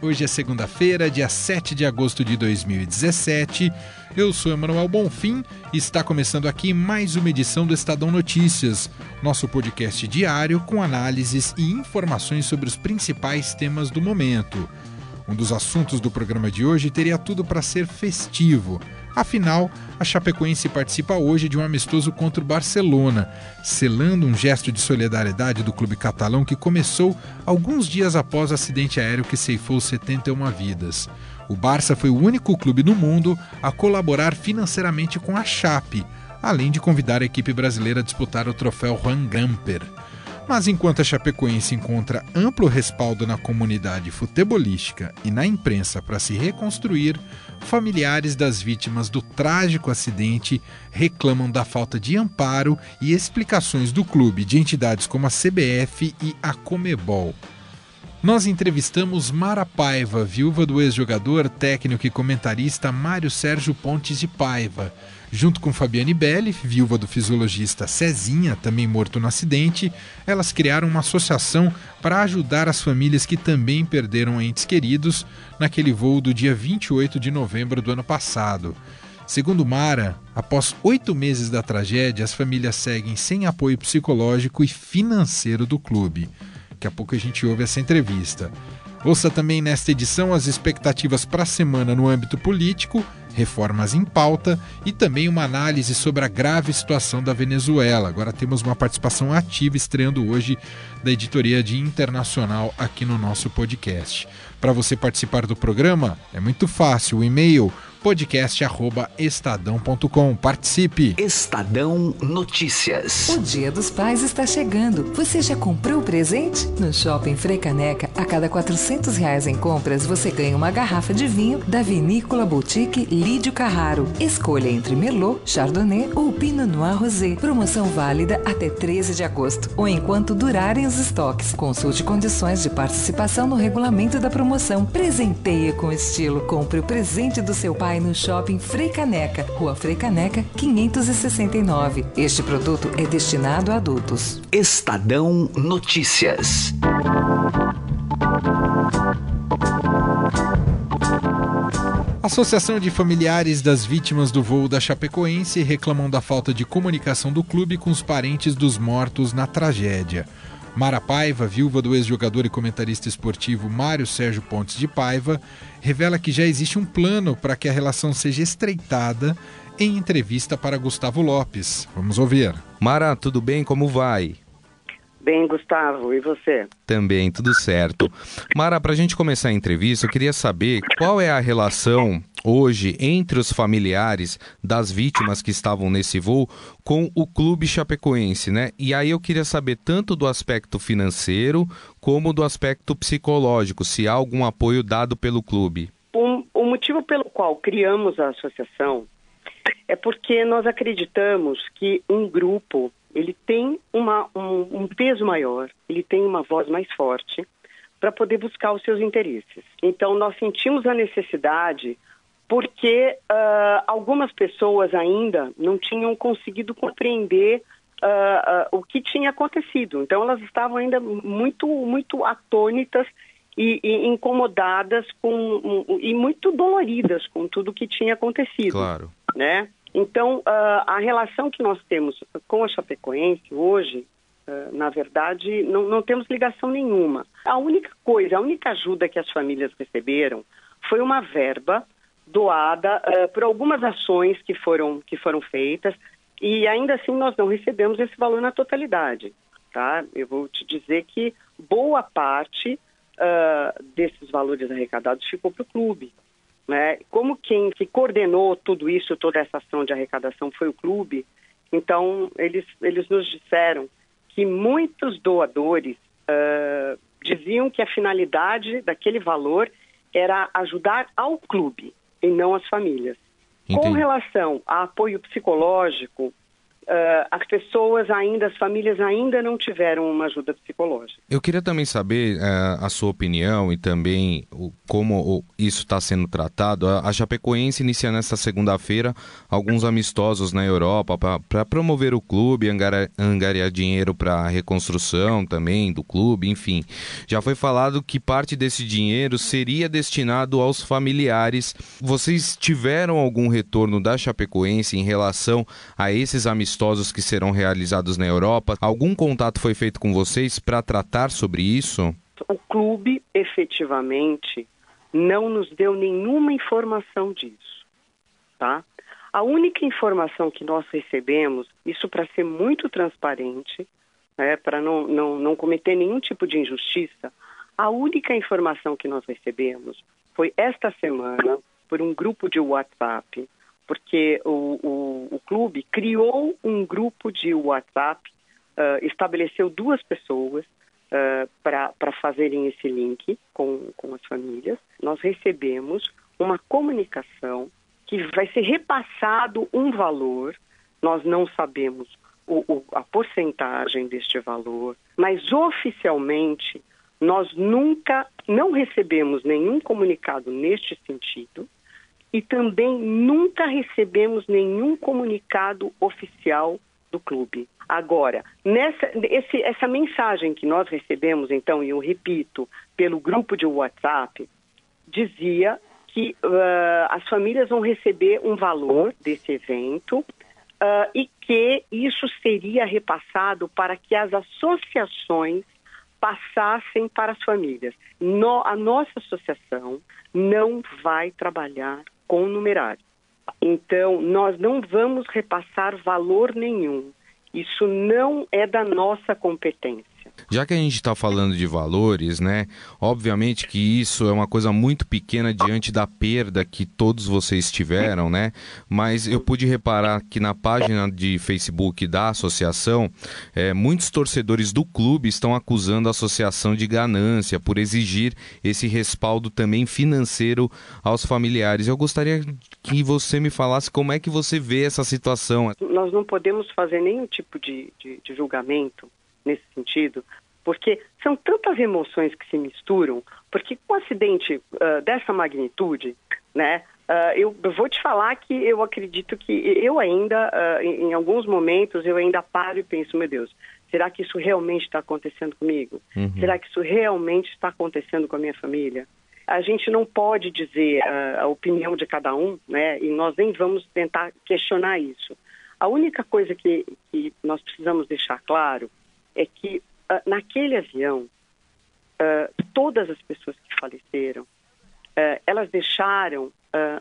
Hoje é segunda-feira, dia 7 de agosto de 2017. Eu sou Emanuel Bonfim e está começando aqui mais uma edição do Estadão Notícias, nosso podcast diário com análises e informações sobre os principais temas do momento. Um dos assuntos do programa de hoje teria tudo para ser festivo. Afinal, a Chapecoense participa hoje de um amistoso contra o Barcelona, selando um gesto de solidariedade do clube catalão que começou alguns dias após o acidente aéreo que ceifou 71 vidas. O Barça foi o único clube no mundo a colaborar financeiramente com a Chape, além de convidar a equipe brasileira a disputar o troféu Juan Gamper. Mas enquanto a Chapecoense encontra amplo respaldo na comunidade futebolística e na imprensa para se reconstruir, familiares das vítimas do trágico acidente reclamam da falta de amparo e explicações do clube de entidades como a CBF e a Comebol. Nós entrevistamos Mara Paiva, viúva do ex-jogador, técnico e comentarista Mário Sérgio Pontes de Paiva. Junto com Fabiane Belli, viúva do fisiologista Cezinha, também morto no acidente, elas criaram uma associação para ajudar as famílias que também perderam entes queridos naquele voo do dia 28 de novembro do ano passado. Segundo Mara, após oito meses da tragédia, as famílias seguem sem apoio psicológico e financeiro do clube. Daqui a pouco a gente ouve essa entrevista. Ouça também nesta edição as expectativas para a semana no âmbito político, reformas em pauta e também uma análise sobre a grave situação da Venezuela. Agora temos uma participação ativa estreando hoje da editoria de Internacional aqui no nosso podcast. Para você participar do programa, é muito fácil. O e-mail podcast@estadão.com. Participe. Estadão Notícias. O Dia dos Pais está chegando. Você já comprou o presente? No Shopping Frecaneca, a cada 400 reais em compras, você ganha uma garrafa de vinho da Vinícola Boutique Lídio Carraro. Escolha entre Merlot, Chardonnay ou Pinot Noir Rosé. Promoção válida até 13 de agosto ou enquanto durarem os estoques. Consulte condições de participação no regulamento da promoção. Presenteia com estilo. Compre o presente do seu pai Pai no Shopping Frei Caneca, Rua Frei Caneca, 569. Este produto é destinado a adultos. Estadão Notícias. Associação de familiares das vítimas do voo da Chapecoense reclamam da falta de comunicação do clube com os parentes dos mortos na tragédia. Mara Paiva, viúva do ex-jogador e comentarista esportivo Mário Sérgio Pontes de Paiva, revela que já existe um plano para que a relação seja estreitada em entrevista para Gustavo Lopes. Vamos ouvir. Mara, tudo bem? Como vai? Bem, Gustavo, e você? Também, tudo certo. Mara, para a gente começar a entrevista, eu queria saber qual é a relação hoje entre os familiares das vítimas que estavam nesse voo com o clube chapecoense, né? E aí eu queria saber tanto do aspecto financeiro como do aspecto psicológico, se há algum apoio dado pelo clube. Um, o motivo pelo qual criamos a associação é porque nós acreditamos que um grupo ele tem uma, um, um peso maior, ele tem uma voz mais forte para poder buscar os seus interesses. Então, nós sentimos a necessidade porque uh, algumas pessoas ainda não tinham conseguido compreender uh, uh, o que tinha acontecido. Então, elas estavam ainda muito, muito atônitas e, e incomodadas com, um, e muito doloridas com tudo o que tinha acontecido. Claro. Né? Então, a relação que nós temos com a Chapecoense hoje, na verdade, não, não, temos ligação nenhuma. A única coisa, a única ajuda que as famílias receberam foi uma verba doada uh, por algumas ações que foram, que foram feitas e ainda assim nós não recebemos esse valor na totalidade. Tá? Eu vou te dizer que boa parte desses valores arrecadados ficou para o clube. Né? Como quem que coordenou tudo isso, toda essa ação de arrecadação foi o clube, então eles, eles nos disseram que muitos doadores uh, diziam que a finalidade daquele valor era ajudar ao clube e não as famílias. Entendi. Com relação a apoio psicológico, uh, as pessoas ainda, as famílias ainda não tiveram uma ajuda psicológica. Eu queria também saber uh, a sua opinião e também o, como o, isso está sendo tratado. A, a Chapecoense inicia nesta segunda-feira alguns amistosos na Europa para promover o clube, angariar, dinheiro para a reconstrução também do clube, enfim. Já foi falado que parte desse dinheiro seria destinado aos familiares. Vocês tiveram algum retorno da Chapecoense em relação a esses amistosos? Amistosos que serão realizados na Europa. Algum contato foi feito com vocês para tratar sobre isso? O clube efetivamente não nos deu nenhuma informação disso, tá? A única informação que nós recebemos, isso para ser muito transparente, né, para não, não, não cometer nenhum tipo de injustiça, a única informação que nós recebemos foi esta semana por um grupo de WhatsApp porque o, o, o clube criou um grupo de WhatsApp, uh, estabeleceu duas pessoas uh, para fazerem esse link com, com as famílias. Nós recebemos uma comunicação que vai ser repassado um valor, nós não sabemos o, o, a porcentagem deste valor, mas oficialmente nós nunca não recebemos nenhum comunicado neste sentido e também nunca recebemos nenhum comunicado oficial do clube. Agora, nessa, esse, essa mensagem que nós recebemos, então, e eu repito, pelo grupo de WhatsApp, dizia que uh, as famílias vão receber um valor desse evento uh, e que isso seria repassado para que as associações passassem para as famílias. No, a nossa associação não vai trabalhar com numerário. Então, nós não vamos repassar valor nenhum. Isso não é da nossa competência. Já que a gente está falando de valores, né? Obviamente que isso é uma coisa muito pequena diante da perda que todos vocês tiveram, né? Mas eu pude reparar que na página de Facebook da associação, é, muitos torcedores do clube estão acusando a associação de ganância por exigir esse respaldo também financeiro aos familiares. Eu gostaria que você me falasse como é que você vê essa situação. Nós não podemos fazer nenhum tipo de, de, de julgamento nesse sentido, porque são tantas emoções que se misturam, porque com um acidente uh, dessa magnitude, né, uh, eu, eu, vou te falar que eu acredito que eu ainda, uh, em, em, alguns momentos, eu ainda paro e penso, meu Deus, será que isso realmente está acontecendo comigo? Uhum. Será que isso realmente está acontecendo com a minha família? A gente não pode dizer a opinião de cada um, né, e nós nem vamos tentar questionar isso. A única coisa que, que nós precisamos deixar claro é que uh, naquele avião, uh, todas as pessoas que faleceram, uh, elas deixaram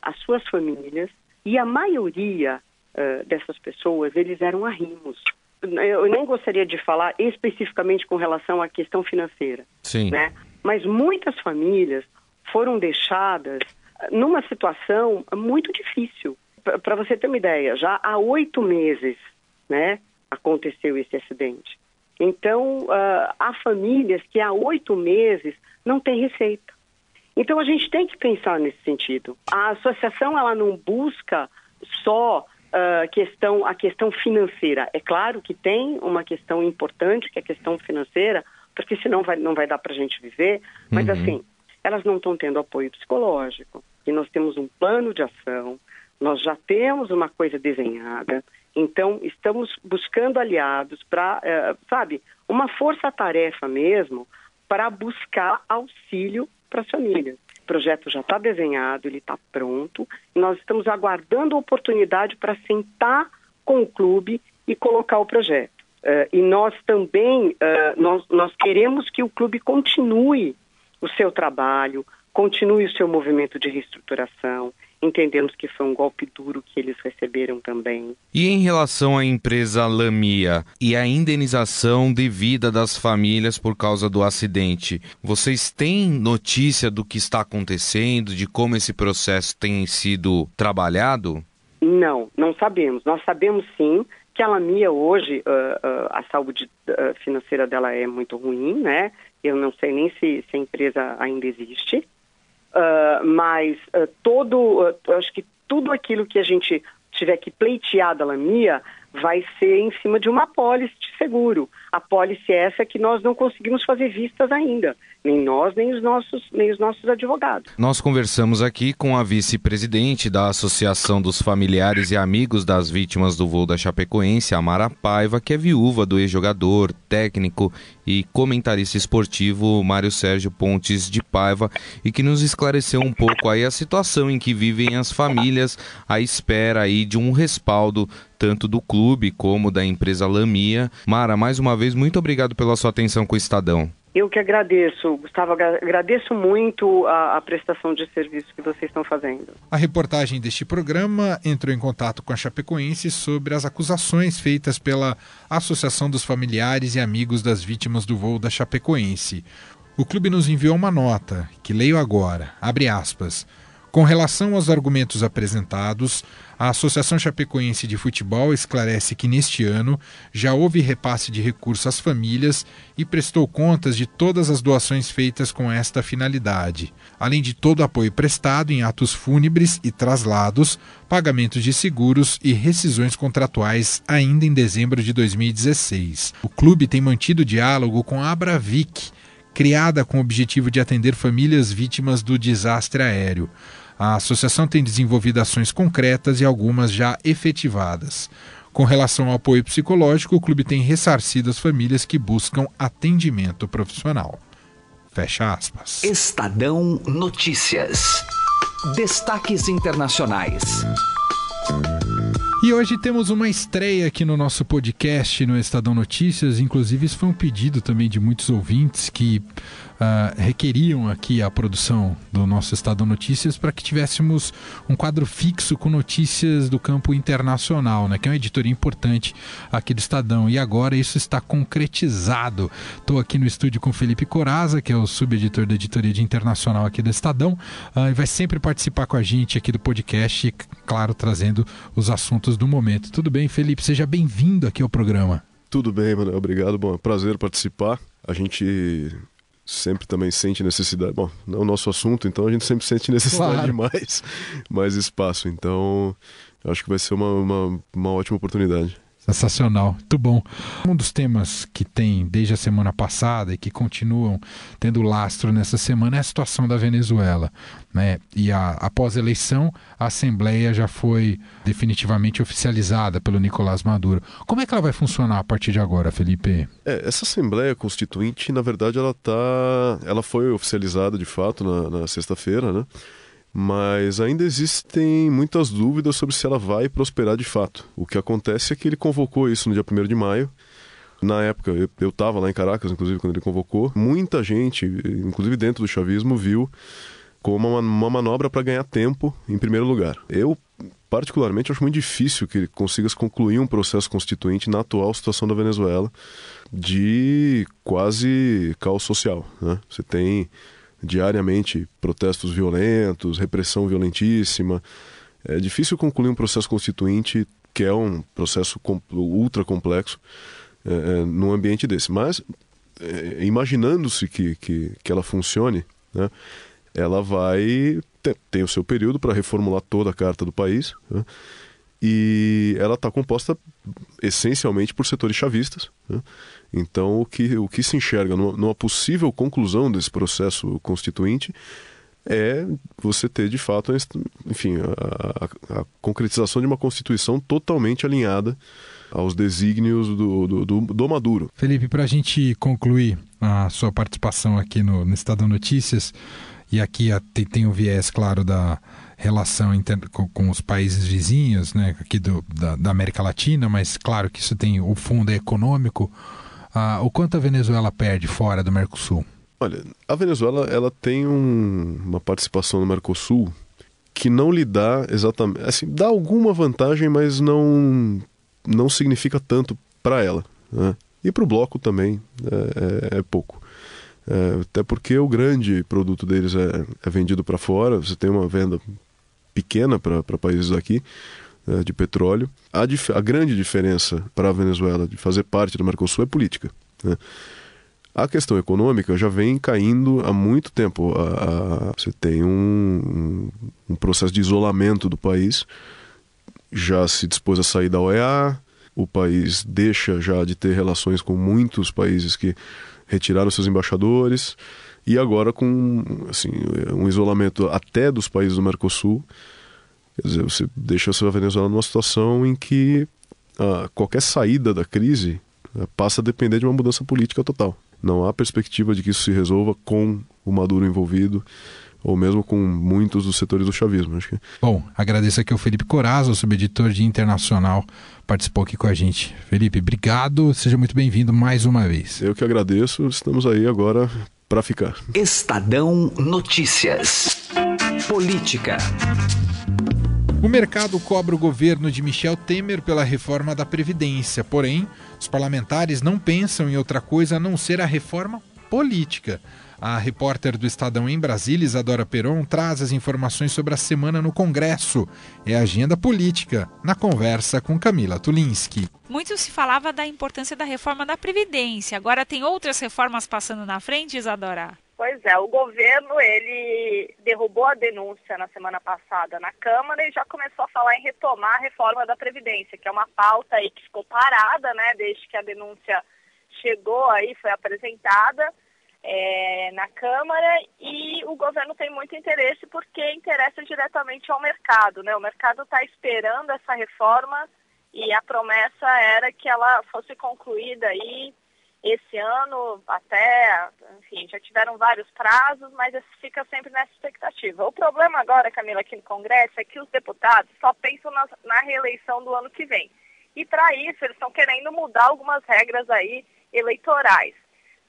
as suas famílias e a maioria dessas pessoas, eles eram arrimos. Eu nem gostaria de falar especificamente com relação à questão financeira, Sim. né? Mas muitas famílias foram deixadas numa situação muito difícil. Para você ter uma ideia, já há oito meses, né, aconteceu esse acidente. Então, uh, há famílias que há oito meses não têm receita. Então, a gente tem que pensar nesse sentido. A associação ela não busca só uh, questão, a questão financeira. É claro que tem uma questão importante, que é a questão financeira, porque senão vai, não vai dar para a gente viver. Mas, uhum. assim, elas não estão tendo apoio psicológico. E nós temos um plano de ação, nós já temos uma coisa desenhada, então, estamos buscando aliados para, é, sabe, uma força-tarefa mesmo para buscar auxílio para as famílias. O projeto já está desenhado, ele está pronto, nós estamos aguardando a oportunidade para sentar com o clube e colocar o projeto. Uh, e nós também, uh, nós, nós queremos que o clube continue o seu trabalho, continue o seu movimento de reestruturação, entendemos que foi um golpe duro que eles receberam também. E em relação à empresa Lamia e a indenização devida das famílias por causa do acidente, vocês têm notícia do que está acontecendo, de como esse processo tem sido trabalhado? Não, não sabemos. Nós sabemos sim que a Lamia hoje, uh, uh, a saúde uh, financeira dela é muito ruim, né? Eu não sei nem se, se a empresa ainda existe. Uh, mas uh, todo, uh, acho que tudo aquilo que a gente tiver que pleitear da Lamia vai ser em cima de uma apólice de seguro. A apólice é essa que nós não conseguimos fazer vistas ainda, nem nós, nem os nossos, nem os nossos advogados. Nós conversamos aqui com a vice-presidente da Associação dos Familiares e Amigos das Vítimas do Voo da Chapecoense, Amara Paiva, que é viúva do ex-jogador, técnico e comentarista esportivo Mário Sérgio Pontes de Paiva e que nos esclareceu um pouco aí a situação em que vivem as famílias à espera aí de um respaldo tanto do clube como da empresa Lamia. Mara, mais uma vez, muito obrigado pela sua atenção com o Estadão. Eu que agradeço, Gustavo, agradeço muito a, a, prestação de serviço que vocês estão fazendo. A reportagem deste programa entrou em contato com a Chapecoense sobre as acusações feitas pela Associação dos Familiares e Amigos das Vítimas do Voo da Chapecoense. O clube nos enviou uma nota, que leio agora, abre aspas. Com relação aos argumentos apresentados, a Associação Chapecoense de Futebol esclarece que neste ano já houve repasse de recursos às famílias e prestou contas de todas as doações feitas com esta finalidade, além de todo o apoio prestado em atos fúnebres e traslados, pagamentos de seguros e rescisões contratuais ainda em dezembro de 2016. O clube tem mantido diálogo com a Abravic, criada com o objetivo de atender famílias vítimas do desastre aéreo. A associação tem desenvolvido ações concretas e algumas já efetivadas. Com relação ao apoio psicológico, o clube tem ressarcido as famílias que buscam atendimento profissional. Fecha aspas. Estadão Notícias. Destaques internacionais. E hoje temos uma estreia aqui no nosso podcast no Estadão Notícias. Inclusive, isso foi um pedido também de muitos ouvintes que uh, requeriam aqui a produção do nosso Estado Notícias para que tivéssemos um quadro fixo com notícias do campo internacional, né, que é uma editoria importante aqui do Estadão. E agora isso está concretizado. Estou aqui no estúdio com Felipe Coraza, que é o subeditor da editoria de internacional aqui do Estadão, uh, e vai sempre participar com a gente aqui do podcast, claro, trazendo os assuntos do momento. Tudo bem, Felipe? Seja bem-vindo aqui ao programa. Tudo bem, Manuel. Obrigado. Bom, é um prazer participar. A gente sempre também sente necessidade. Bom, não é o nosso assunto, então a gente sempre sente necessidade claro. de mais, mais espaço. Então, acho que vai ser uma, uma, uma ótima oportunidade. Sensacional, muito bom. Um dos temas que tem desde a semana passada e que continuam tendo lastro nessa semana é a situação da Venezuela. Né? E a, após a eleição, a Assembleia já foi definitivamente oficializada pelo Nicolás Maduro. Como é que ela vai funcionar a partir de agora, Felipe? É, essa Assembleia Constituinte, na verdade, ela tá. Ela foi oficializada de fato na, na sexta-feira, né? Mas ainda existem muitas dúvidas sobre se ela vai prosperar de fato. O que acontece é que ele convocou isso no dia 1 de maio. Na época, eu estava lá em Caracas, inclusive, quando ele convocou. Muita gente, inclusive dentro do chavismo, viu como uma, uma manobra para ganhar tempo em primeiro lugar. Eu, particularmente, acho muito difícil que ele consiga concluir um processo constituinte na atual situação da Venezuela de quase caos social. Né? Você tem diariamente protestos violentos, repressão violentíssima. É difícil concluir um processo constituinte que é um processo ultra complexo é, é, num ambiente desse. Mas, é, imaginando-se que, que, que, ela funcione, né, ela vai ter o seu período para reformular toda a carta do país. Né, e ela está composta essencialmente por setores chavistas. Né, então, o que, o que se enxerga numa, numa possível conclusão desse processo constituinte é você ter de fato, enfim, a, a, a, concretização de uma constituição totalmente alinhada aos desígnios do, do, do, do Maduro. Felipe, para a gente concluir a sua participação aqui no, no Estadão Notícias, e aqui tem, tem o viés, claro, da relação com, com, os países vizinhos, né, aqui do, da, da América Latina, mas claro que isso tem o fundo econômico. Ah, o quanto a Venezuela perde fora do Mercosul? Olha, a Venezuela ela tem um, uma participação no Mercosul que não lhe dá exatamente, assim, dá alguma vantagem, mas não não significa tanto para ela, né? E para o bloco também é, é, é pouco. É, até porque o grande produto deles é, é vendido para fora, você tem uma venda pequena para países aqui, é, de petróleo. A, a, grande diferença para a Venezuela de fazer parte do Mercosul é política. Né? A questão econômica já vem caindo há muito tempo. A, a, você tem um, um, processo de isolamento do país, já se dispôs a sair da OEA, o país deixa já de ter relações com muitos países que retiraram seus embaixadores e agora com assim, um isolamento até dos países do Mercosul. Quer dizer, você deixa a Venezuela numa situação em que ah, qualquer saída da crise ah, passa a depender de uma mudança política total. Não há perspectiva de que isso se resolva com o Maduro envolvido ou mesmo com muitos dos setores do chavismo. Acho que... Bom, agradeço aqui ao Felipe Corazo, subeditor de Internacional, participou aqui com a gente. Felipe, obrigado, seja muito bem-vindo mais uma vez. Eu que agradeço, estamos aí agora para ficar. Estadão Notícias. Política. O mercado cobra o governo de Michel Temer pela reforma da Previdência, porém, os parlamentares não pensam em outra coisa a não ser a reforma política. A repórter do Estadão em Brasília, Isadora Peron, traz as informações sobre a semana no Congresso e a agenda política, na conversa com Camila Tulinski. Muito se falava da importância da reforma da Previdência. Agora tem outras reformas passando na frente, Isadora? Pois é, o governo ele derrubou a denúncia na semana passada na Câmara e já começou a falar em retomar a reforma da Previdência, que é uma pauta aí que ficou parada, né, desde que a denúncia chegou aí, foi apresentada é, na Câmara e o governo tem muito interesse porque interessa diretamente ao mercado. Né? O mercado está esperando essa reforma e a promessa era que ela fosse concluída aí esse ano até, enfim, já tiveram vários prazos, mas fica sempre nessa expectativa. O problema agora, Camila, aqui no Congresso é que os deputados só pensam na, na reeleição do ano que vem. E para isso eles estão querendo mudar algumas regras aí eleitorais.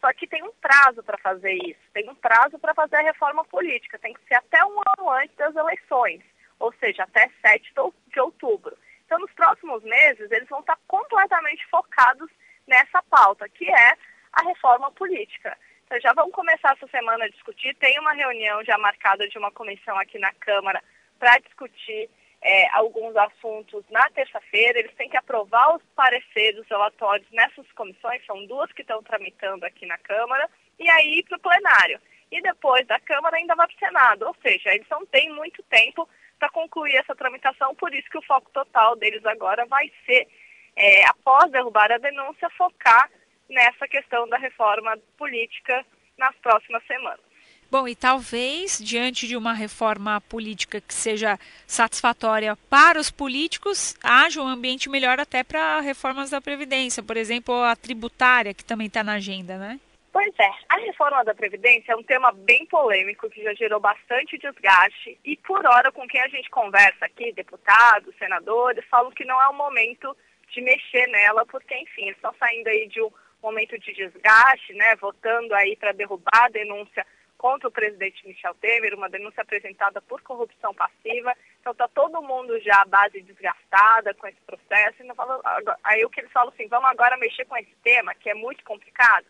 Só que tem um prazo para fazer isso, tem um prazo para fazer a reforma política, tem que ser até um ano antes das eleições, ou seja, até 7 de outubro. Então, nos próximos meses, eles vão estar completamente focados nessa pauta, que é a reforma política. Então, já vamos começar essa semana a discutir. Tem uma reunião já marcada de uma comissão aqui na Câmara para discutir é, alguns assuntos na terça-feira. Eles têm que aprovar os pareceres, os relatórios nessas comissões, são duas que estão tramitando aqui na Câmara, e aí para o plenário. E depois da Câmara ainda vai para o Senado, ou seja, eles não têm muito tempo para concluir essa tramitação, por isso que o foco total deles agora vai ser, é, após derrubar a denúncia, focar nessa questão da reforma política nas próximas semanas. Bom, e talvez, diante de uma reforma política que seja satisfatória para os políticos, haja um ambiente melhor até para reformas da Previdência, por exemplo, a tributária, que também está na agenda, né? Pois é, a reforma da Previdência é um tema bem polêmico que já gerou bastante desgaste e, por hora, com quem a gente conversa aqui, deputados, senadores, falam que não é o momento de mexer nela, porque, enfim, eles estão saindo aí de um momento de desgaste, né, votando aí para derrubar a denúncia contra o presidente Michel Temer, uma denúncia apresentada por corrupção passiva. Então está todo mundo já à base desgastada com esse processo. E falo, aí o que eles falam assim, vamos agora mexer com esse tema, que é muito complicado.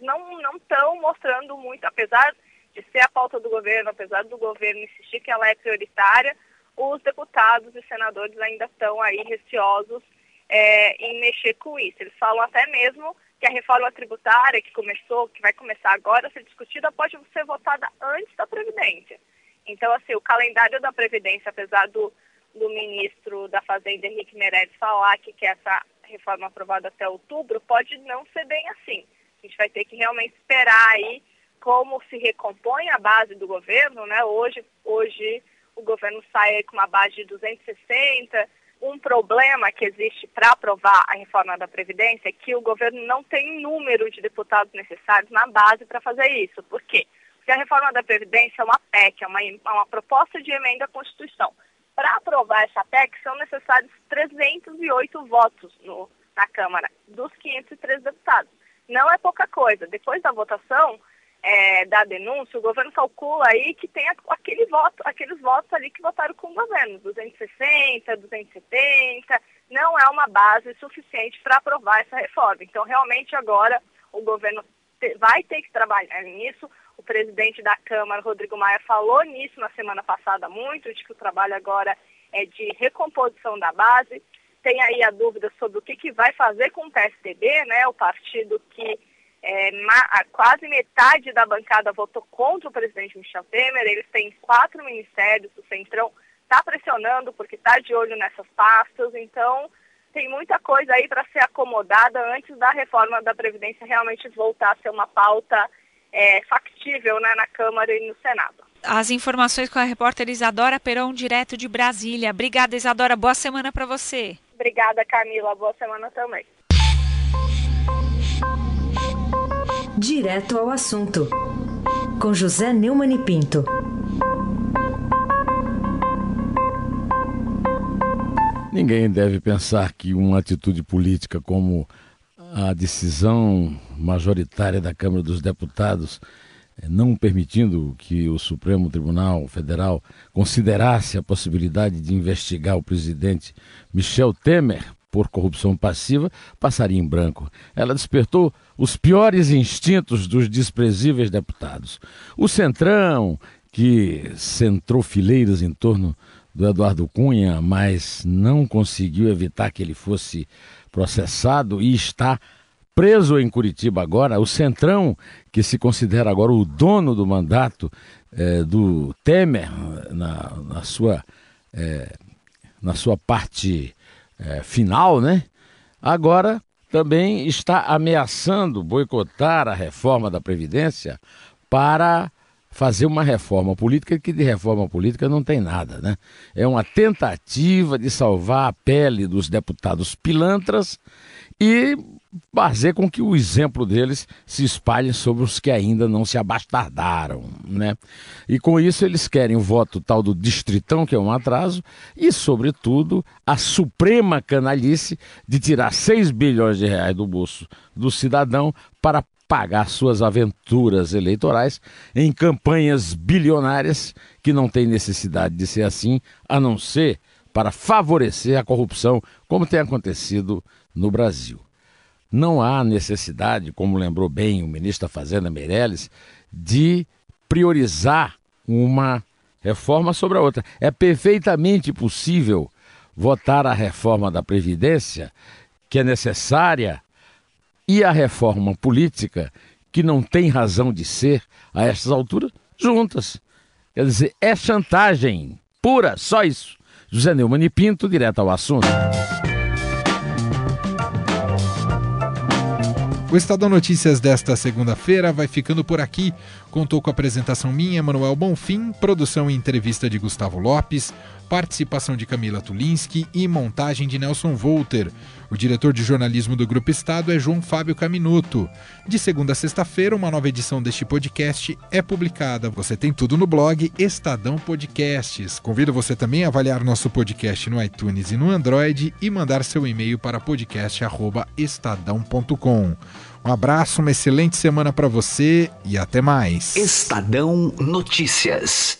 Não estão mostrando muito, apesar de ser a pauta do governo, apesar do governo insistir que ela é prioritária, os deputados e senadores ainda estão aí receosos é, em mexer com isso. Eles falam até mesmo que a reforma tributária que começou, que vai começar agora a ser discutida, pode ser votada antes da Previdência. Então, assim, o calendário da Previdência, apesar do, do ministro da Fazenda, Henrique Meirelles, falar que quer essa reforma aprovada até outubro, pode não ser bem assim. A gente vai ter que realmente esperar aí como se recompõe a base do governo, né? Hoje, hoje o governo sai com uma base de 260, um problema que existe para aprovar a reforma da Previdência é que o governo não tem número de deputados necessários na base para fazer isso. Por quê? Porque a reforma da Previdência é uma PEC, é uma, é uma proposta de emenda à Constituição. Para aprovar essa PEC são necessários 308 votos no, na Câmara, dos 503 deputados. Não é pouca coisa. Depois da votação, é, da denúncia, o governo calcula aí que tem aquele voto, aqueles votos ali que votaram com o governo, 260, 270, não é uma base suficiente para aprovar essa reforma. Então, realmente, agora o governo vai ter que trabalhar nisso. O presidente da Câmara, Rodrigo Maia, falou nisso na semana passada muito, de que o trabalho agora é de recomposição da base. Tem aí a dúvida sobre o que, que vai fazer com o PSDB, né, o partido que é, quase metade da bancada votou contra o presidente Michel Temer. Eles têm quatro ministérios, o Centrão está pressionando porque está de olho nessas pastas. Então, tem muita coisa aí para ser acomodada antes da reforma da Previdência realmente voltar a ser uma pauta é, factível né, na Câmara e no Senado. As informações com a repórter Isadora Peron, direto de Brasília. Obrigada, Isadora. Boa semana para você. Obrigada, Camila. Boa semana também. Direto ao assunto, com José Neumann e Pinto. Ninguém deve pensar que uma atitude política como a decisão majoritária da Câmara dos Deputados, eh, não permitindo que o Supremo Tribunal Federal considerasse a possibilidade de investigar o presidente Michel Temer por corrupção passiva, passaria em branco. Ela despertou os piores instintos dos desprezíveis deputados. O Centrão, que centrou fileiras em torno do Eduardo Cunha, mas não conseguiu evitar que ele fosse processado e está preso em Curitiba agora. O Centrão, que se considera agora o dono do mandato é, do Temer na, na sua, é, na sua parte é, final, né? Agora também está ameaçando boicotar a reforma da Previdência para fazer uma reforma política que de reforma política não tem nada, né? É uma tentativa de salvar a pele dos deputados pilantras e fazer com que o exemplo deles se espalhe sobre os que ainda não se abastardaram, né? E com isso eles querem o voto tal do distritão, que é um atraso, e sobretudo a suprema canalice de tirar 6 bilhões de reais do bolso do cidadão para pagar suas aventuras eleitorais em campanhas bilionárias que não têm necessidade de ser assim, a não ser para favorecer a corrupção, como tem acontecido no Brasil. Não há necessidade, como lembrou bem o ministro da Fazenda Meirelles, de priorizar uma reforma sobre a outra. É perfeitamente possível votar a reforma da Previdência, que é necessária e a reforma política, que não tem razão de ser a estas alturas, juntas. Quer dizer, é chantagem pura, só isso. José Neumann e Pinto, direto ao assunto. O Estadão Notícias desta segunda-feira vai ficando por aqui. Contou com a apresentação minha, Manuel Bonfim, produção e entrevista de Gustavo Lopes, participação de Camila Tulinski e montagem de Nelson Volter. O diretor de jornalismo do Grupo Estado é João Fábio Caminuto. De segunda a sexta-feira, uma nova edição deste podcast é publicada. Você tem tudo no blog Estadão Podcasts. Convido você também a avaliar nosso podcast no iTunes e no Android e mandar seu e-mail para podcast@estadão.com. Um abraço, uma excelente semana para você e até mais. Estadão Notícias.